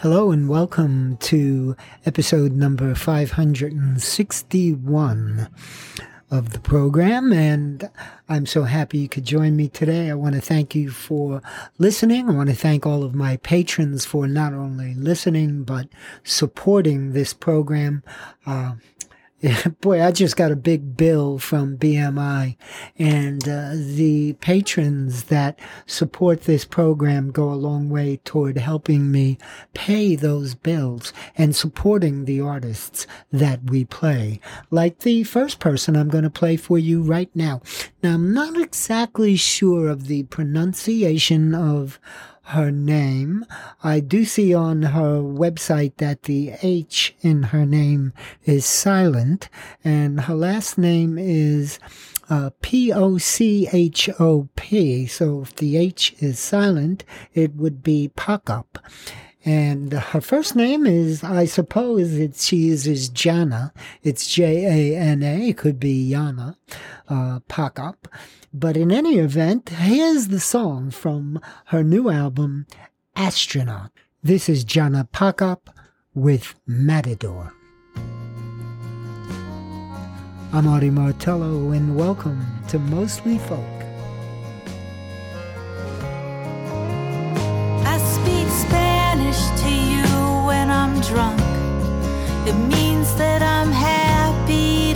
Hello and welcome to episode number 561 of the program. And I'm so happy you could join me today. I want to thank you for listening. I want to thank all of my patrons for not only listening, but supporting this program. Uh, boy, I just got a big bill from BMI, and uh, the patrons that support this program go a long way toward helping me pay those bills and supporting the artists that we play. Like the first person I'm going to play for you right now. Now, I'm not exactly sure of the pronunciation of her name. I do see on her website that the H in her name is silent, and her last name is uh, P O C H O P. So if the H is silent, it would be Pockup. And her first name is, I suppose, it, she uses Jana. It's J A N A. It could be Yana, uh, Pockup. But in any event, here's the song from her new album, Astronaut. This is Jana Pochop with Matador. I'm Artie Martello, and welcome to Mostly Folk. I speak Spanish to you when I'm drunk. It means that I'm happy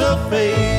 of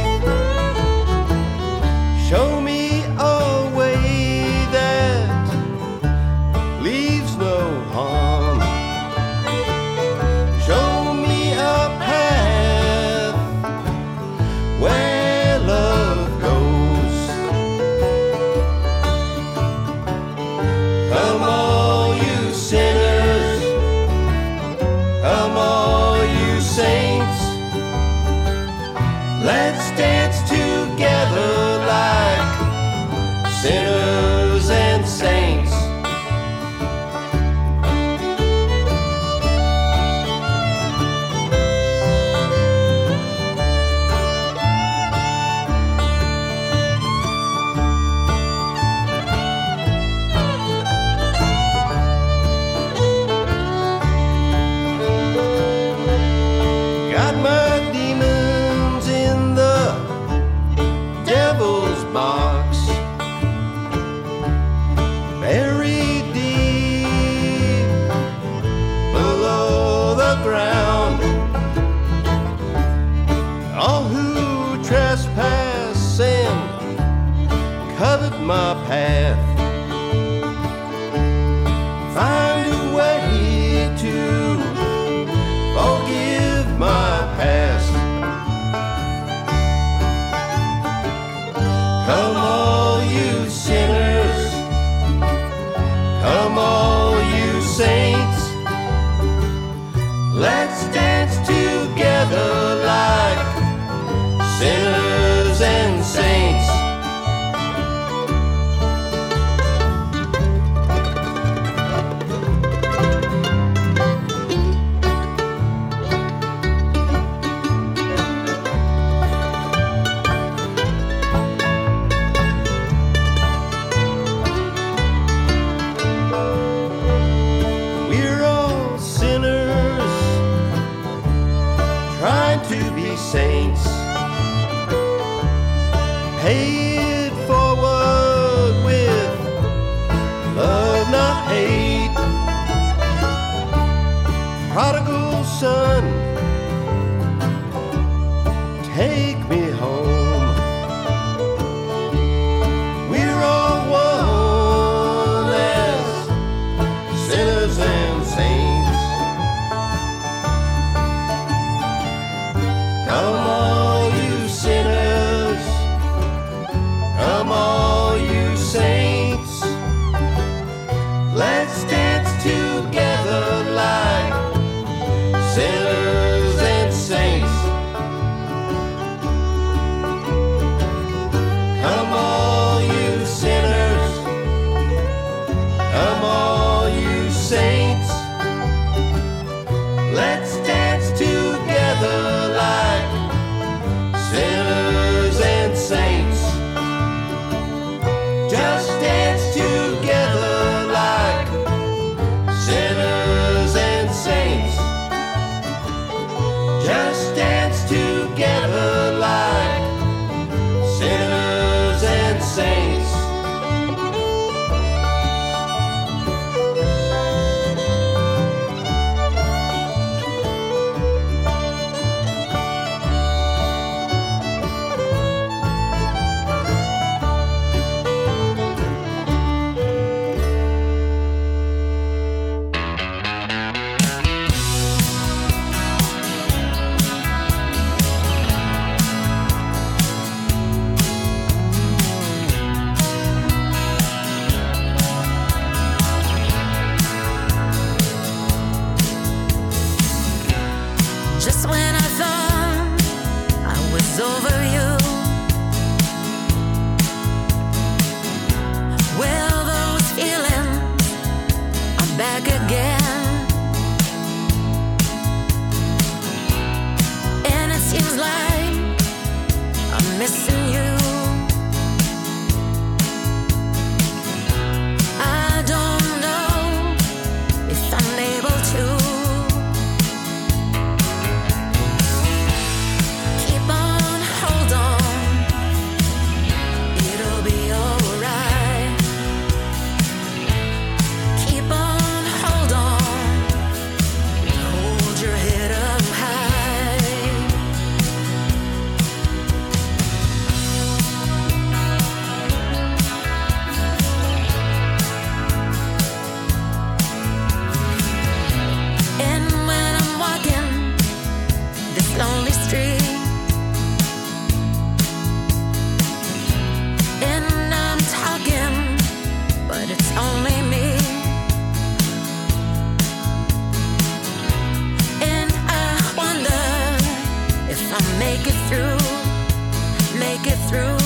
make it through.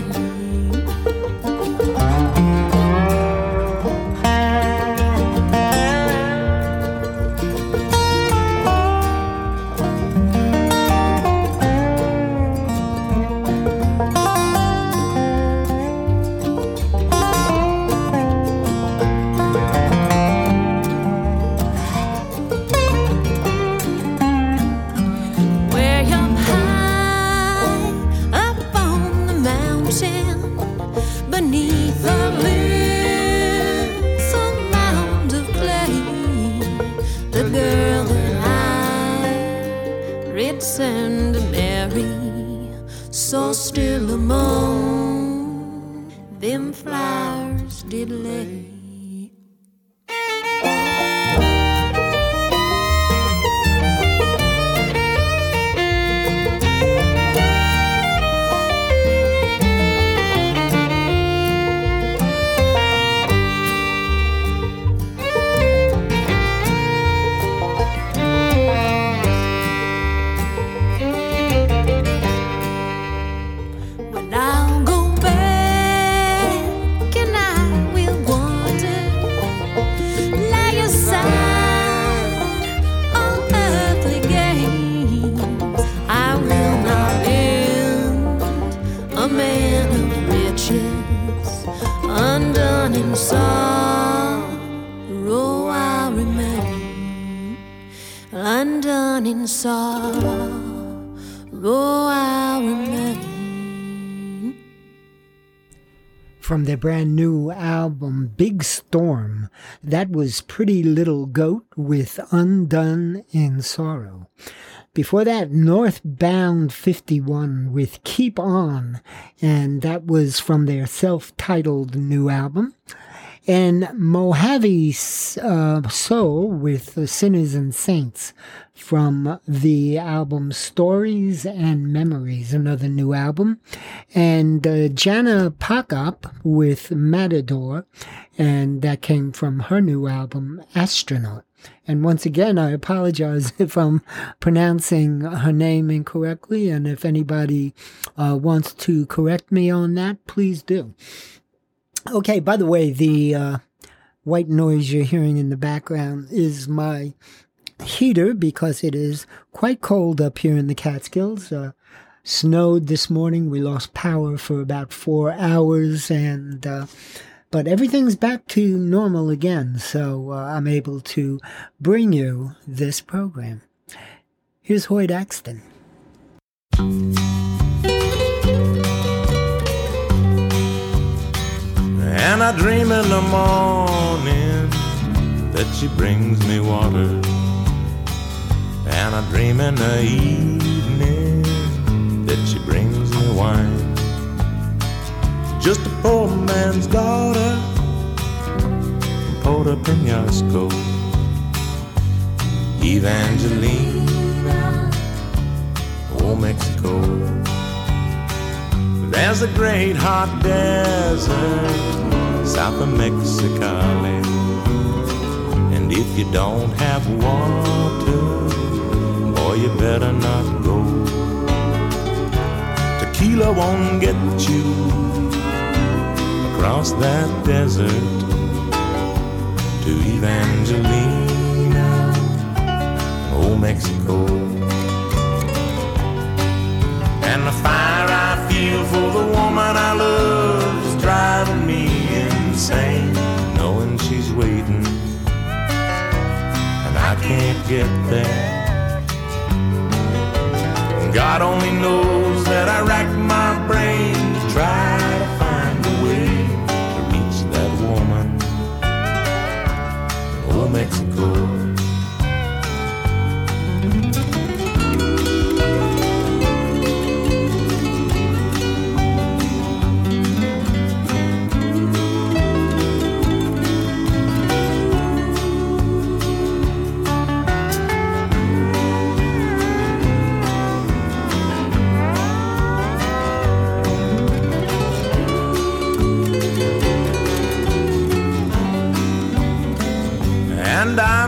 you. brand new album, Big Storm. That was Pretty Little Goat with Undone in Sorrow. Before that, Northbound 51 with Keep On, and that was from their self titled new album and Mohavi uh, Soul with Sinners and Saints from the album Stories and Memories, another new album, and uh, Jana Pochop with Matador, and that came from her new album Astronaut. And once again, I apologize if I'm pronouncing her name incorrectly. And if anybody uh, wants to correct me on that, please do. Okay, by the way, the uh, white noise you're hearing in the background is my heater because it is quite cold up here in the Catskills. Uh, snowed this morning. We lost power for about four hours and uh, but everything's back to normal again, so uh, I'm able to bring you this program. Here's Hoyt Axton. And I dream in the morning that she brings me water. And I dream in the evening that she brings me wine just a poor man's daughter Puerto Penasco. Evangelina, oh Mexico. There's a great hot desert south of Mexicali. And if you don't have water, boy, you better not go. Tequila won't get you across that desert to Evangelina, old Mexico. And the fire feel for the woman I love is driving me insane, knowing she's waiting, and I can't get there. God only knows that I rack my brain to try to find a way to reach that woman. Oh, Mexico.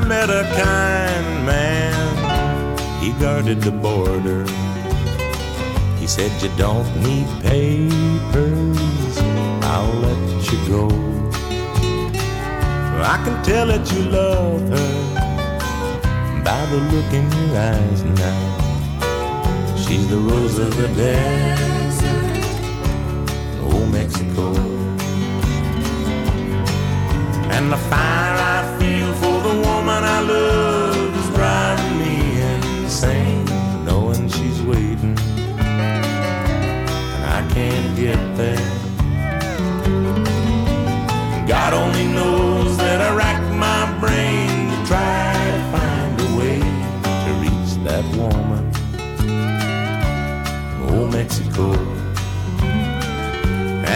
Met a kind man, he guarded the border. He said, You don't need papers, I'll let you go. I can tell that you love her by the look in your eyes now. She's the rose of the desert, oh Mexico. And the fire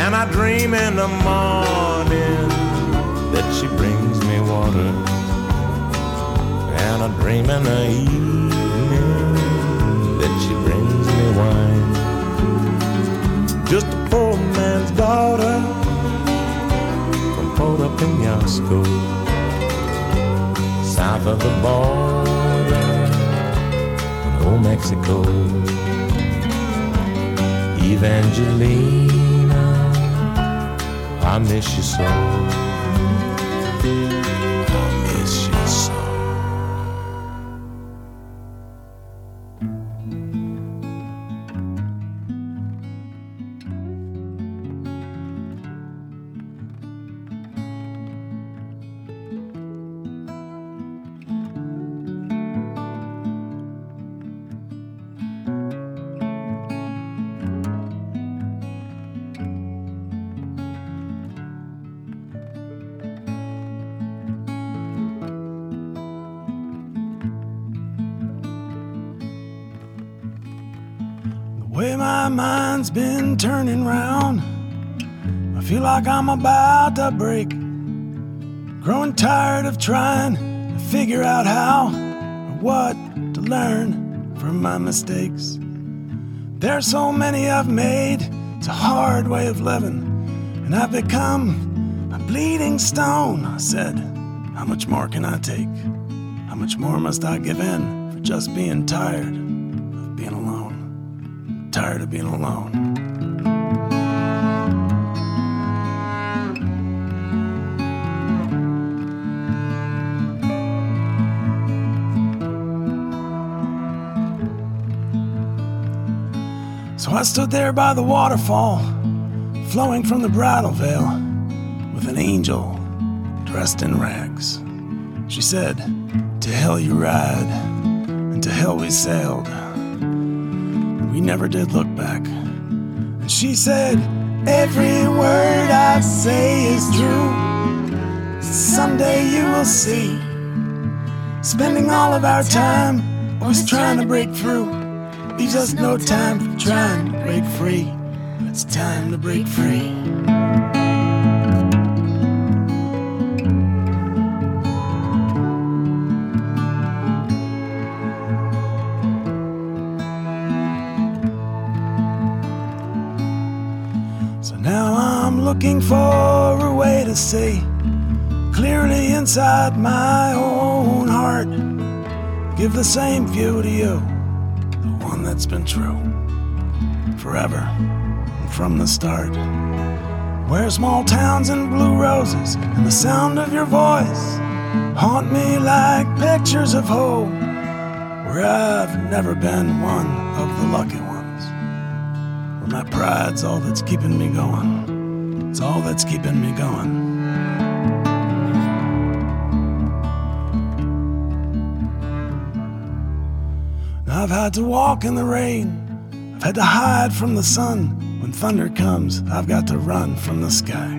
And I dream in the morning that she brings me water. And I dream in the evening that she brings me wine. Just a poor man's daughter from Puerto Penasco, south of the border in old Mexico. Evangelina, I miss you so. Turning round, I feel like I'm about to break. Growing tired of trying to figure out how or what to learn from my mistakes. There's so many I've made, it's a hard way of living, and I've become a bleeding stone. I said, How much more can I take? How much more must I give in for just being tired of being alone? Tired of being alone. I stood there by the waterfall, flowing from the bridal veil, with an angel dressed in rags. She said, To hell you ride, and to hell we sailed. We never did look back. And she said, Every word I say is true. Someday you will see. Spending all of our time always trying to break through. Leaves us no time for trying to break free. It's time to break free. So now I'm looking for a way to see clearly inside my own heart. Give the same view to you, that's been true forever from the start. Where small towns and blue roses and the sound of your voice haunt me like pictures of hope. Where I've never been one of the lucky ones. Where my pride's all that's keeping me going. It's all that's keeping me going. I've had to walk in the rain. I've had to hide from the sun. When thunder comes, I've got to run from the sky.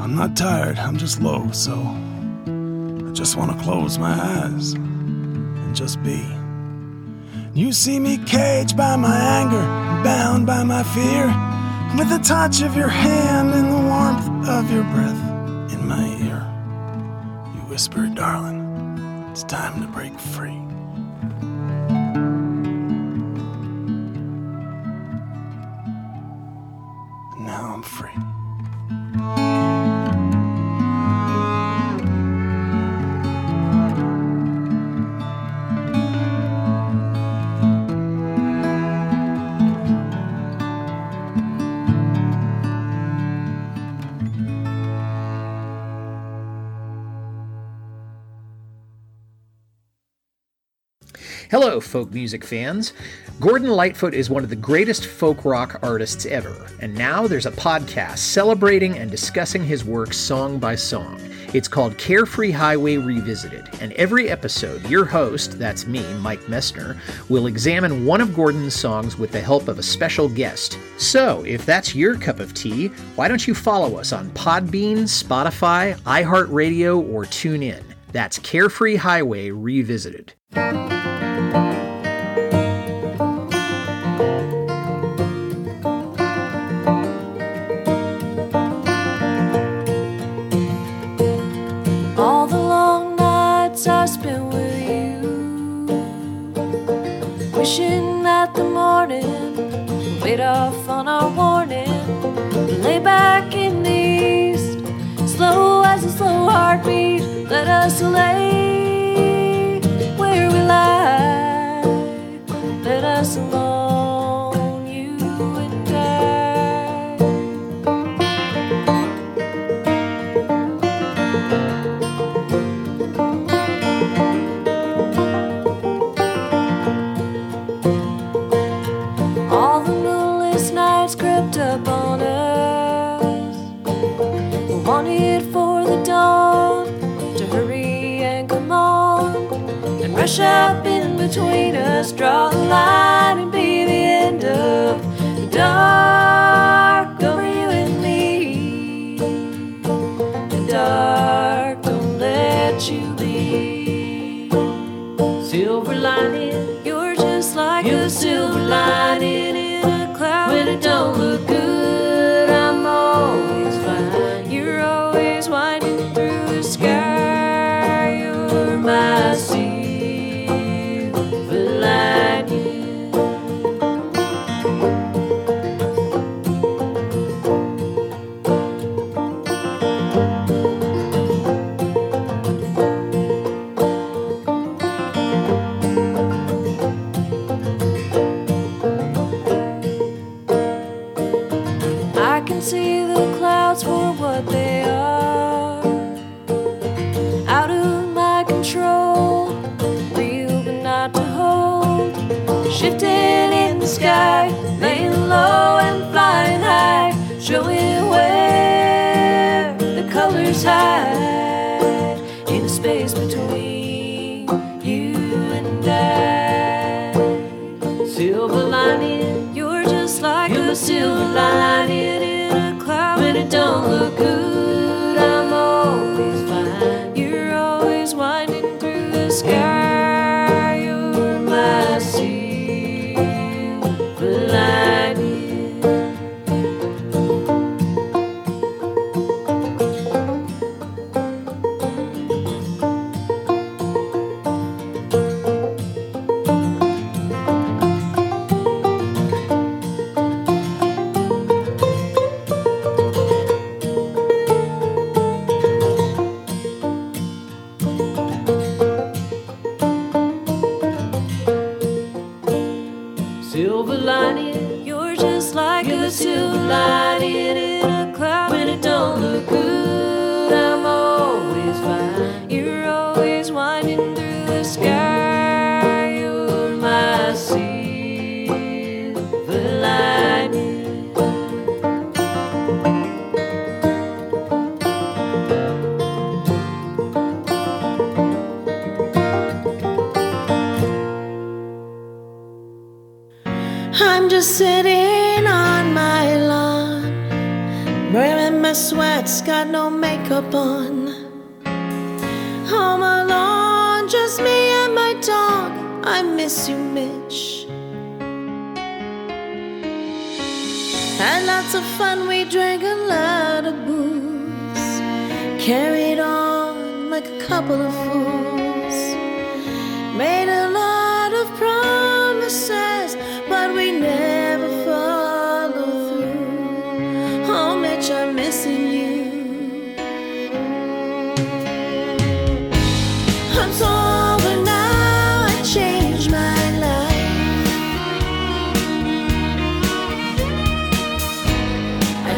I'm not tired, I'm just low, so I just want to close my eyes and just be. You see me caged by my anger, bound by my fear, with the touch of your hand and the warmth of your breath in my ear. You whisper, darling, it's time to break free. Hello, folk music fans. Gordon Lightfoot is one of the greatest folk rock artists ever, and now there's a podcast celebrating and discussing his work song by song. It's called Carefree Highway Revisited, and every episode, your host, that's me, Mike Messner, will examine one of Gordon's songs with the help of a special guest. So, if that's your cup of tea, why don't you follow us on Podbean, Spotify, iHeartRadio, or TuneIn? That's Carefree Highway Revisited. Off on our warning. Lay back in the east, slow as a slow heartbeat. Let us lay where we lie. Let us alone,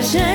I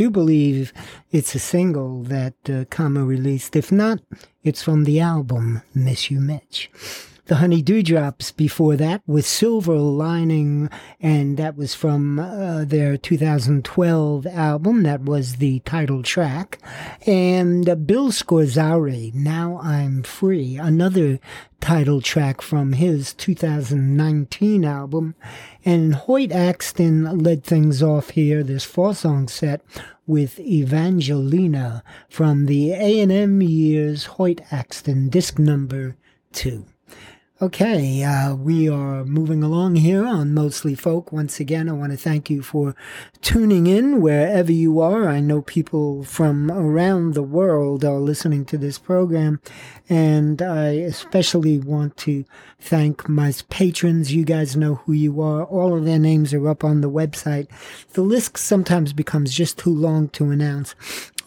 do believe it's a single that uh, Kama released. If not, it's from the album Miss You Mitch. The Honey Dewdrops before that with Silver Lining, and that was from uh, their 2012 album. That was the title track. And uh, Bill Scorzari, Now I'm Free, another title track from his 2019 album. And Hoyt Axton led things off here, this four song set with Evangelina from the A&M years Hoyt Axton disc number two. Okay, uh, we are moving along here on Mostly Folk. Once again, I want to thank you for tuning in wherever you are. I know people from around the world are listening to this program, and I especially want to thank my patrons. You guys know who you are. All of their names are up on the website. The list sometimes becomes just too long to announce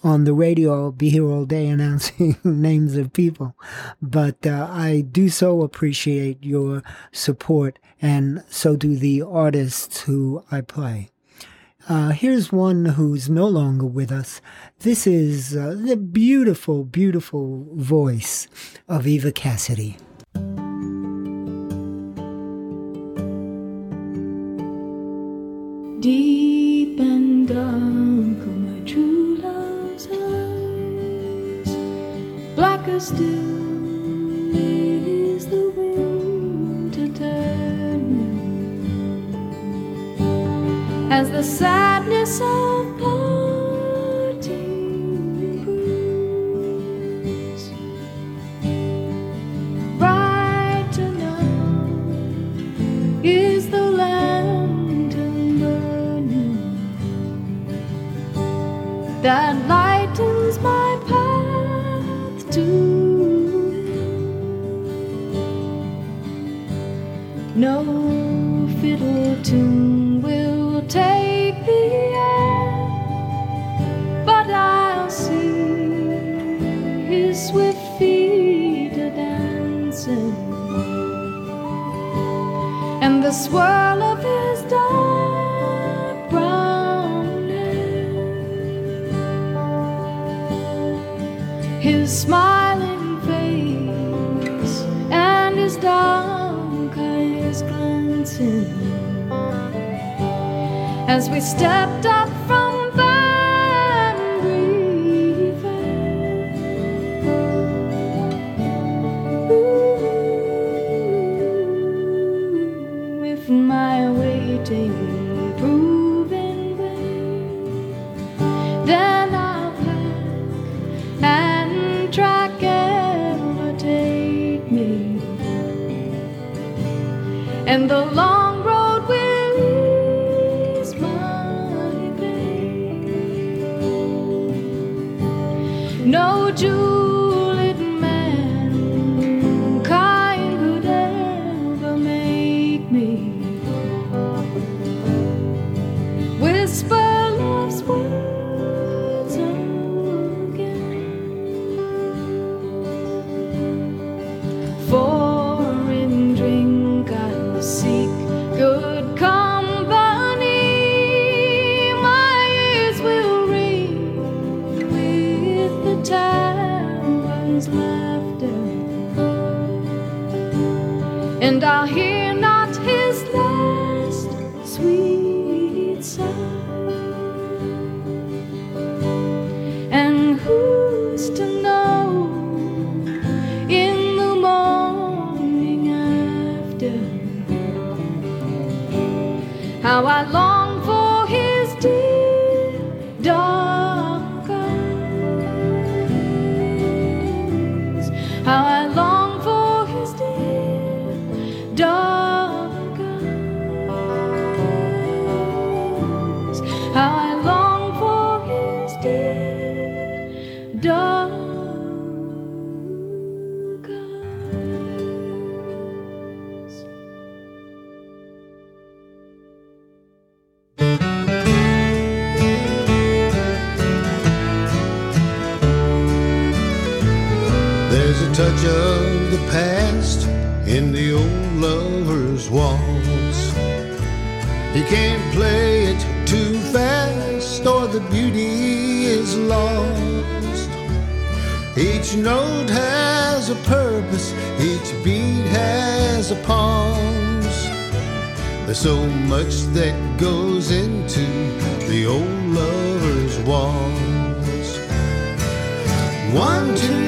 on the radio. I'll be here all day announcing names of people. But uh, I do so appreciate your support, and so do the artists who I play. Uh, here's one who's no longer with us. This is uh, the beautiful, beautiful voice of Eva Cassidy. Deep as the sadness of parting proves. Brighter now is the lantern burning that lightens fiddle tune will take the air, but I'll see his swift feet a dancing. And the swirl of his dark brown hair, his smiling face, and his dark as we stepped up from the long I beauty is lost. Each note has a purpose, each beat has a pause. There's so much that goes into the old lover's waltz. One, two,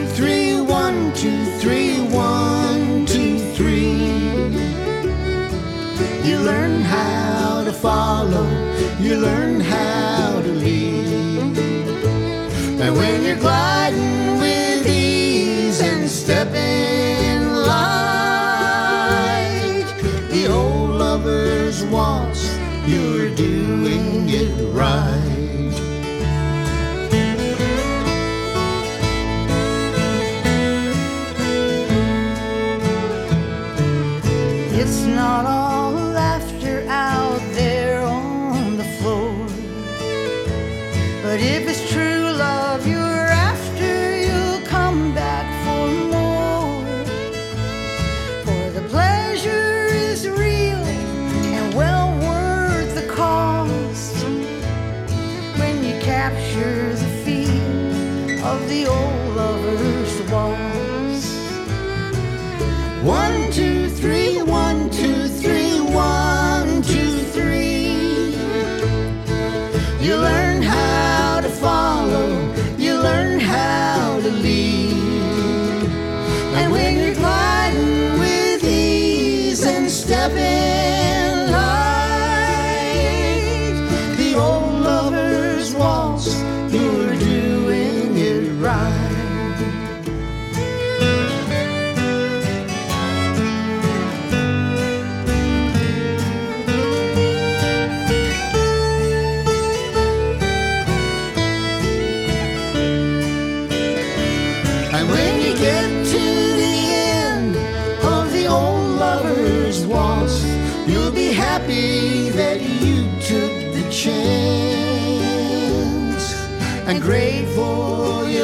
when you're gliding with ease and stepping light, the old lover's waltz, you're doing it right.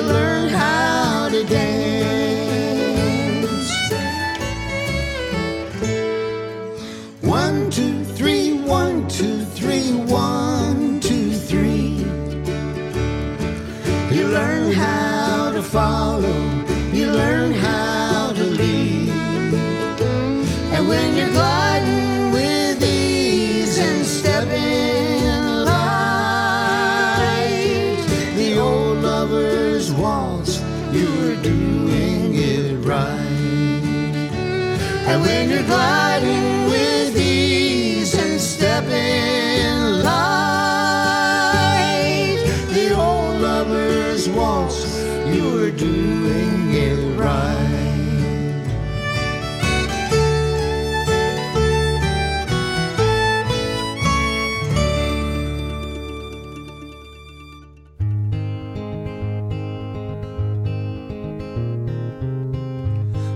Grateful And when you're gliding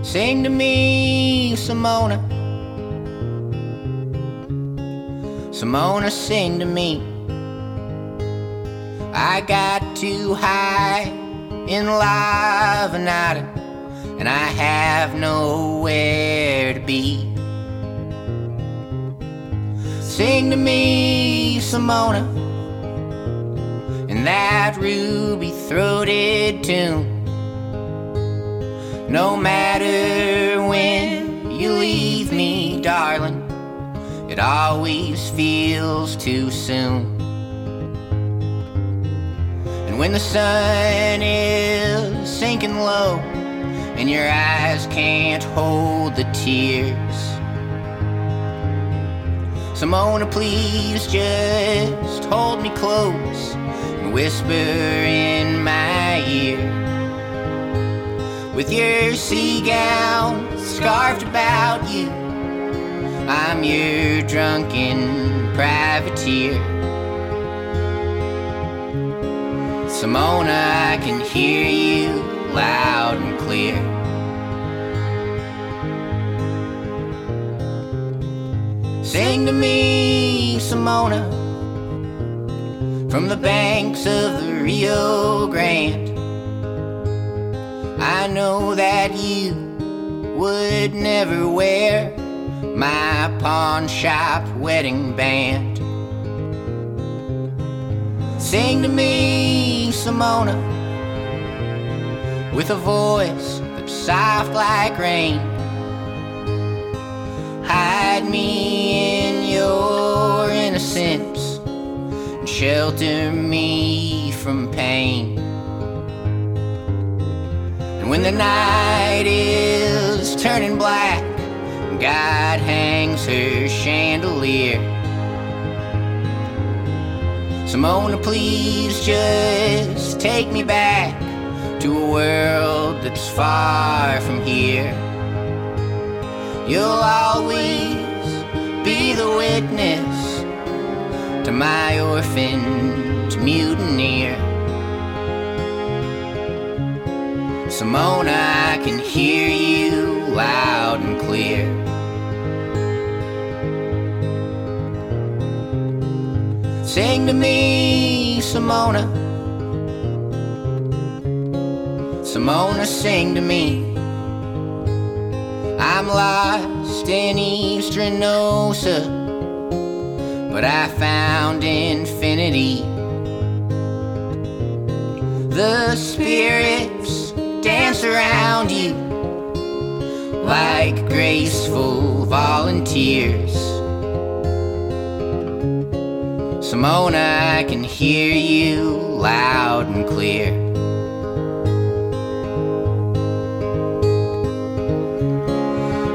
Sing to me, Simona. Simona, sing to me. I got too high in Lavanada, and I have nowhere to be. Sing to me, Simona, in that ruby throated tune. No matter when you leave me, darling, it always feels too soon. And when the sun is sinking low and your eyes can't hold the tears, Simona, please just hold me close and whisper in my ear with your sea gown scarfed about you. I'm your drunken privateer. Simona, I can hear you loud and clear. Sing to me, Simona, from the banks of the Rio Grande. I know that you would never wear my pawn shop wedding band. Sing to me, Simona, with a voice that's soft like rain. Hide me in your innocence and shelter me from pain. The night is turning black, God hangs her chandelier. Simona, please just take me back to a world that's far from here. You'll always be the witness to my orphaned mutineer. Simona, I can hear you loud and clear. Sing to me, Simona. Simona, sing to me. I'm lost in East Reynosa, but I found infinity. The spirits dance around you like graceful volunteers. Simona, I can hear you loud and clear.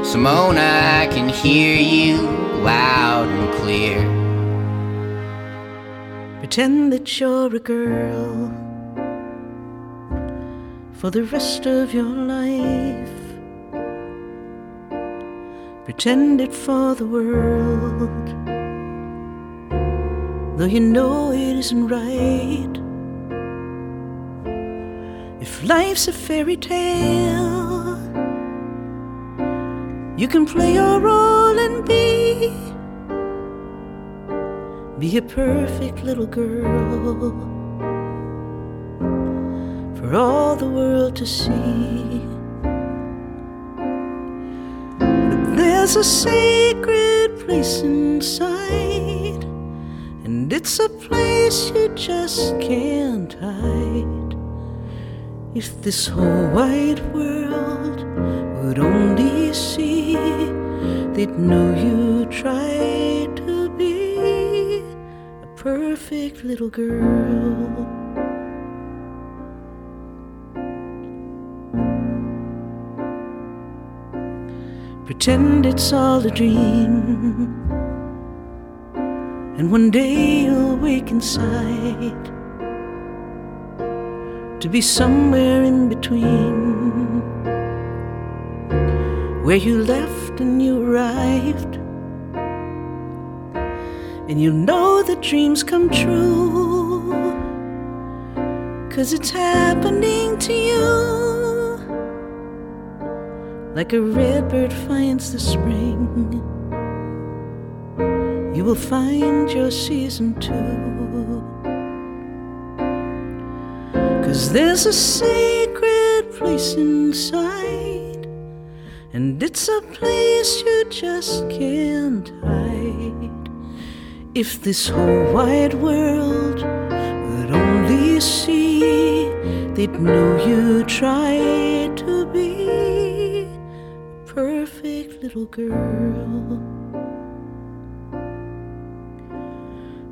Simona, I can hear you loud and clear. Pretend that you're a girl for the rest of your life. Pretend it for the world, though you know it isn't right. If life's a fairy tale, you can play your role and be be a perfect little girl for all the world to see. But there's a sacred place inside, and it's a place you just can't hide. If this whole wide world would only see, they'd know you tried to be a perfect little girl. Pretend it's all a dream, and one day you'll wake inside to be somewhere in between where you left and you arrived. And you'll know that dreams come true, cause it's happening to you. Like a red bird finds the spring, you will find your season too. Cause there's a sacred place inside, and it's a place you just can't hide. If this whole wide world would only see, they'd know you tried to be perfect little girl.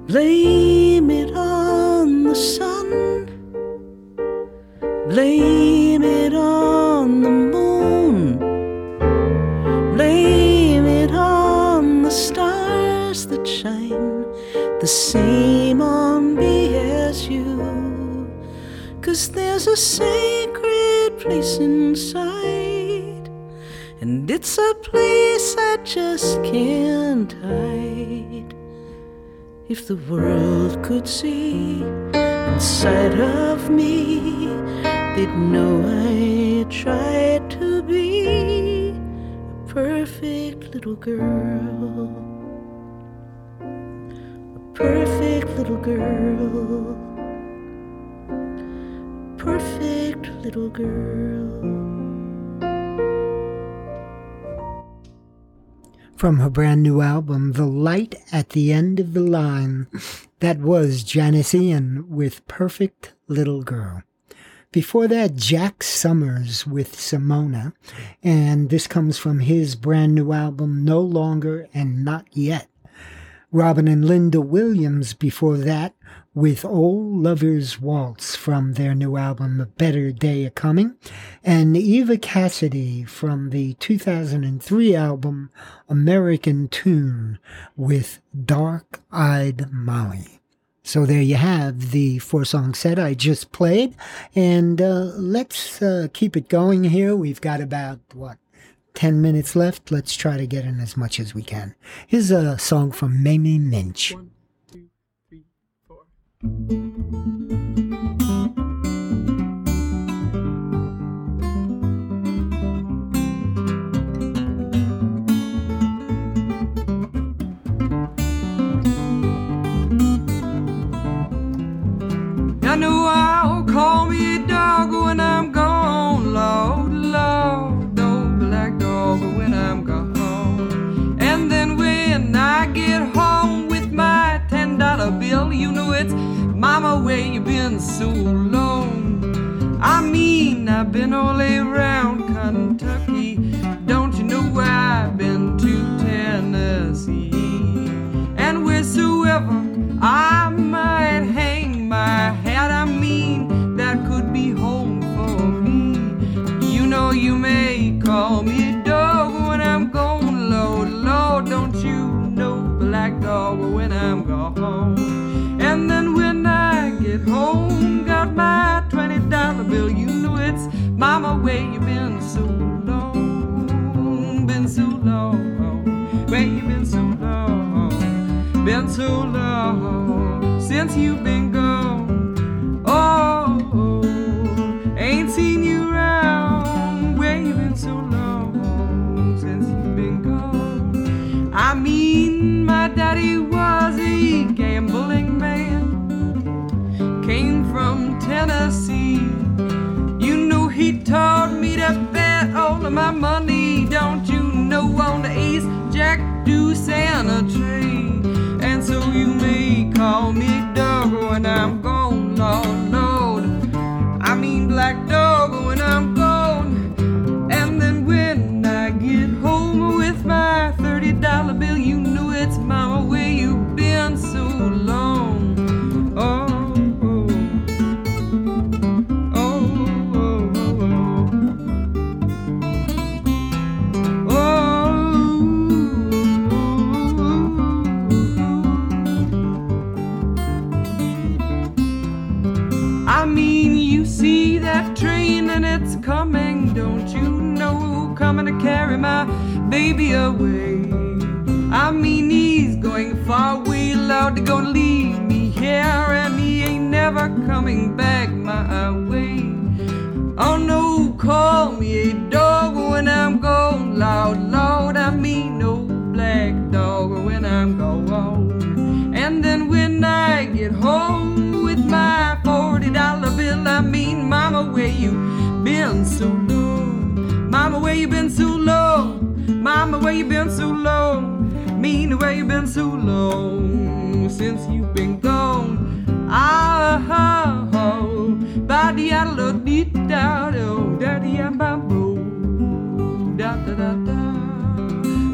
Blame it on the sun. Blame it on the moon. Blame it on the stars that shine the same on me as you. Cause there's a sacred place it's a place I just can't hide. If the world could see inside of me, they'd know I tried to be a perfect little girl. A perfect little girl. Perfect little girl. From her brand new album, The Light at the End of the Line. That was Janis Ian with Perfect Little Girl. Before that, Jack Summers with Simona, and this comes from his brand new album, No Longer and Not Yet. Robin and Linda Williams before that with Old Lover's Waltz from their new album, A Better Day A Coming, and Eva Cassidy from the 2003 album, American Tune with Dark Eyed Molly. So there you have the four song set I just played. And uh, let's uh, keep it going here. We've got about, what, 10 minutes left. Let's try to get in as much as we can. Here's a song from Mamie Minch. One, four. I home with my thirty dollar bill, you know it's mama where you baby away. I mean, he's going far away, Lord, to gonna leave me here, and he ain't never coming back my way. Oh no, call me a dog when I'm gone, Lord, Lord, I mean no black dog when I'm gone. And then when I get home with my forty dollar bill, I mean, Mama, where you been so long? Mama, where you been so long? Mama, where you been so long? Mean where you been so long since you've been gone? Ah, oh, body a lo dee da do, daddy and bamboo, da da da da.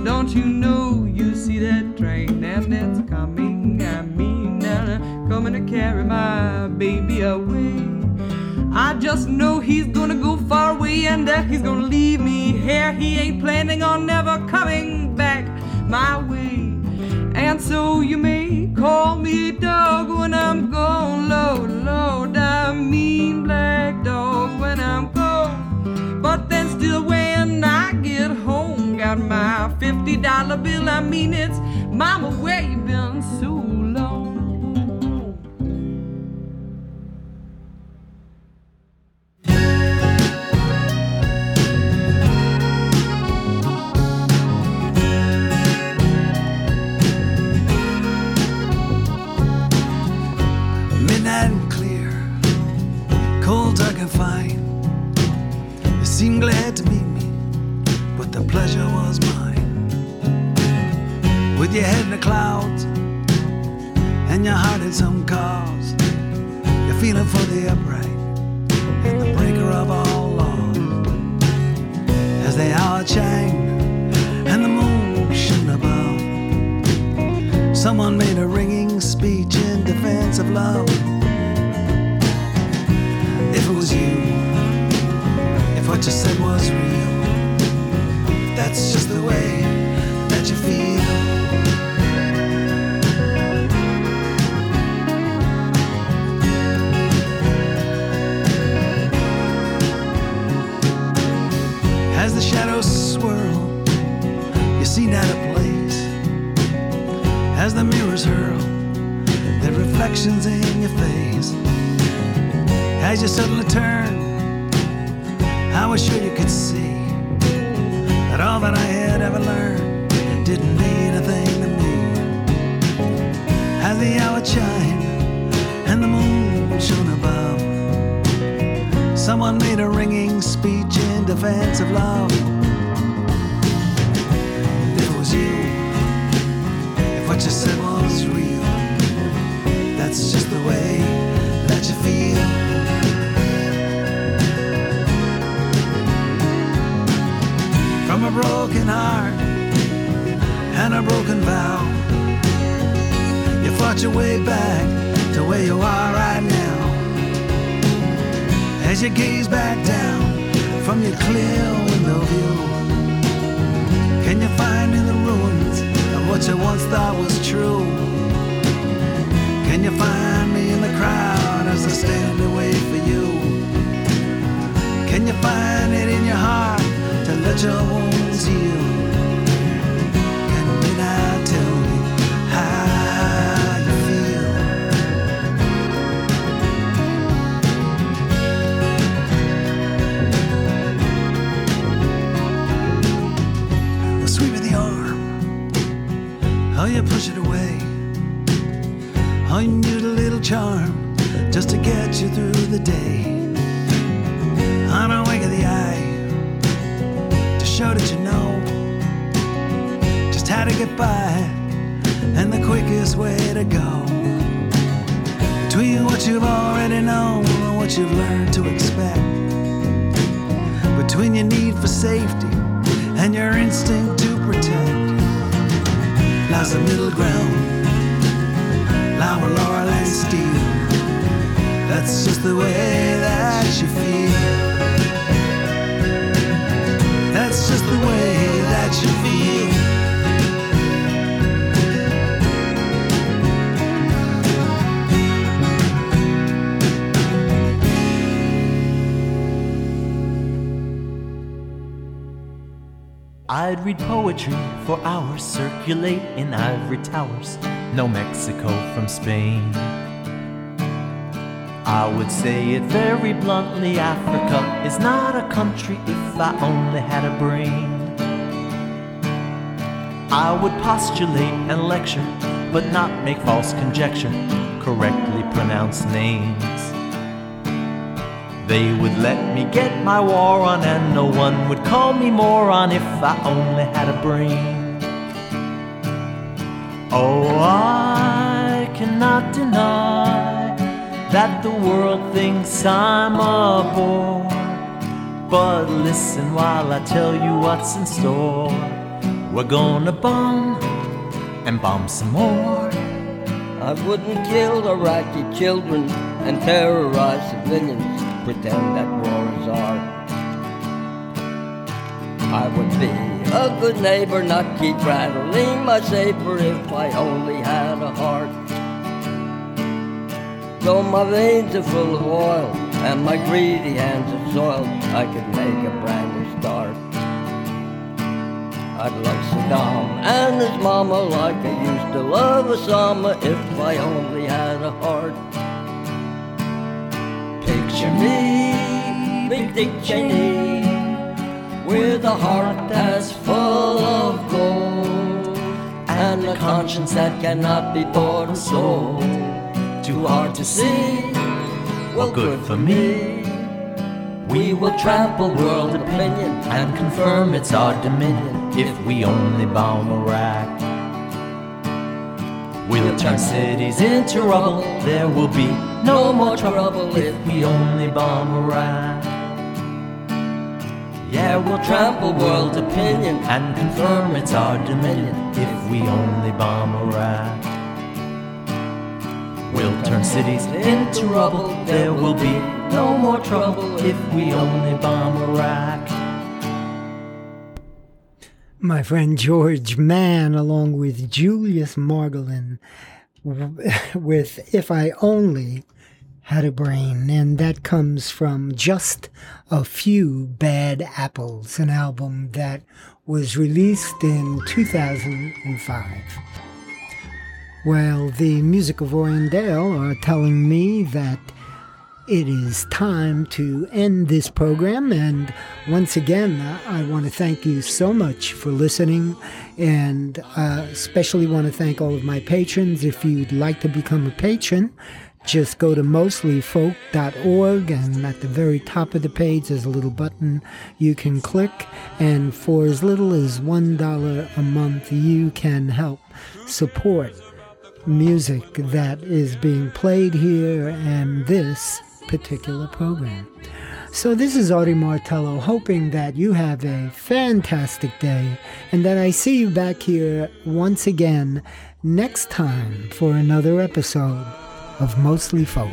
Don't you know you see that train and it's coming? I mean, uh, coming to carry my baby away. I just know he's gonna go and that he's gonna leave me here. He ain't planning on never coming back my way. And so you may call me dog when I'm gone, Lord, Lord. I mean black dog when I'm gone. But then still when I get home, got my fifty dollar bill. I mean it's Mama, where you been so long? Heart and a broken vow, you fought your way back to where you are right now. As you gaze back down from your clear window view, can you find in the ruins of what you once thought was true? Can you find me in the crowd as I stand and wait for you? Can you find it in your heart to let your wounds heal? Can you now tell me how you feel? Sweep of the arm, how you push it away. How you need a little charm just to get you through the day. Show that you know just how to get by and the quickest way to go. Between what you've already known and what you've learned to expect. Between your need for safety and your instinct to protect lies a middle ground. Lie with laurel and steel. That's just the way that you feel. Just the way that you feel. I'd read poetry for hours, circulate in ivory towers, no Mexico from Spain. I would say it very bluntly Africa is not a country if I only had a brain. I would postulate and lecture, but not make false conjecture, correctly pronounce names. They would let me get my war on, and no one would call me moron if I only had a brain. Oh, I cannot deny that the world thinks I'm a bore. But listen while I tell you what's in store. We're gonna bomb and bomb some more. I wouldn't kill Iraqi children and terrorize civilians, pretend that war is art. I would be a good neighbor, not keep rattling my saber if I only had a heart. Though my veins are full of oil and my greedy hands are soiled, I could make a brand new start. I'd love Saddam and his mama like I used to love Osama if I only had a heart. Picture me, Big Dick Cheney, with a heart that's full of gold, and a conscience that cannot be bought or sold. Too hard to see, well, good for me. We will trample world opinion and confirm it's our dominion if we only bomb Iraq. We'll turn cities into rubble. There will be no more trouble if we only bomb Iraq. Yeah, we'll trample world opinion and confirm it's our dominion if we only bomb Iraq. We'll turn cities into rubble. There will be no more trouble if we only bomb Iraq. My friend George Mann, along with Julius Margolin, with If I Only Had a Brain. And that comes from Just a Few Bad Apples, an album that was released in 2005. Well, the Music of Oriondale are telling me that it is time to end this program. And once again, I want to thank you so much for listening. And uh, especially want to thank all of my patrons. If you'd like to become a patron, just go to mostlyfolk.org and at the very top of the page there's a little button you can click and for as little as $1 a month you can help support music that is being played here and this particular program. So, this is Audie Martello, hoping that you have a fantastic day and that I see you back here once again next time for another episode of Mostly Folk.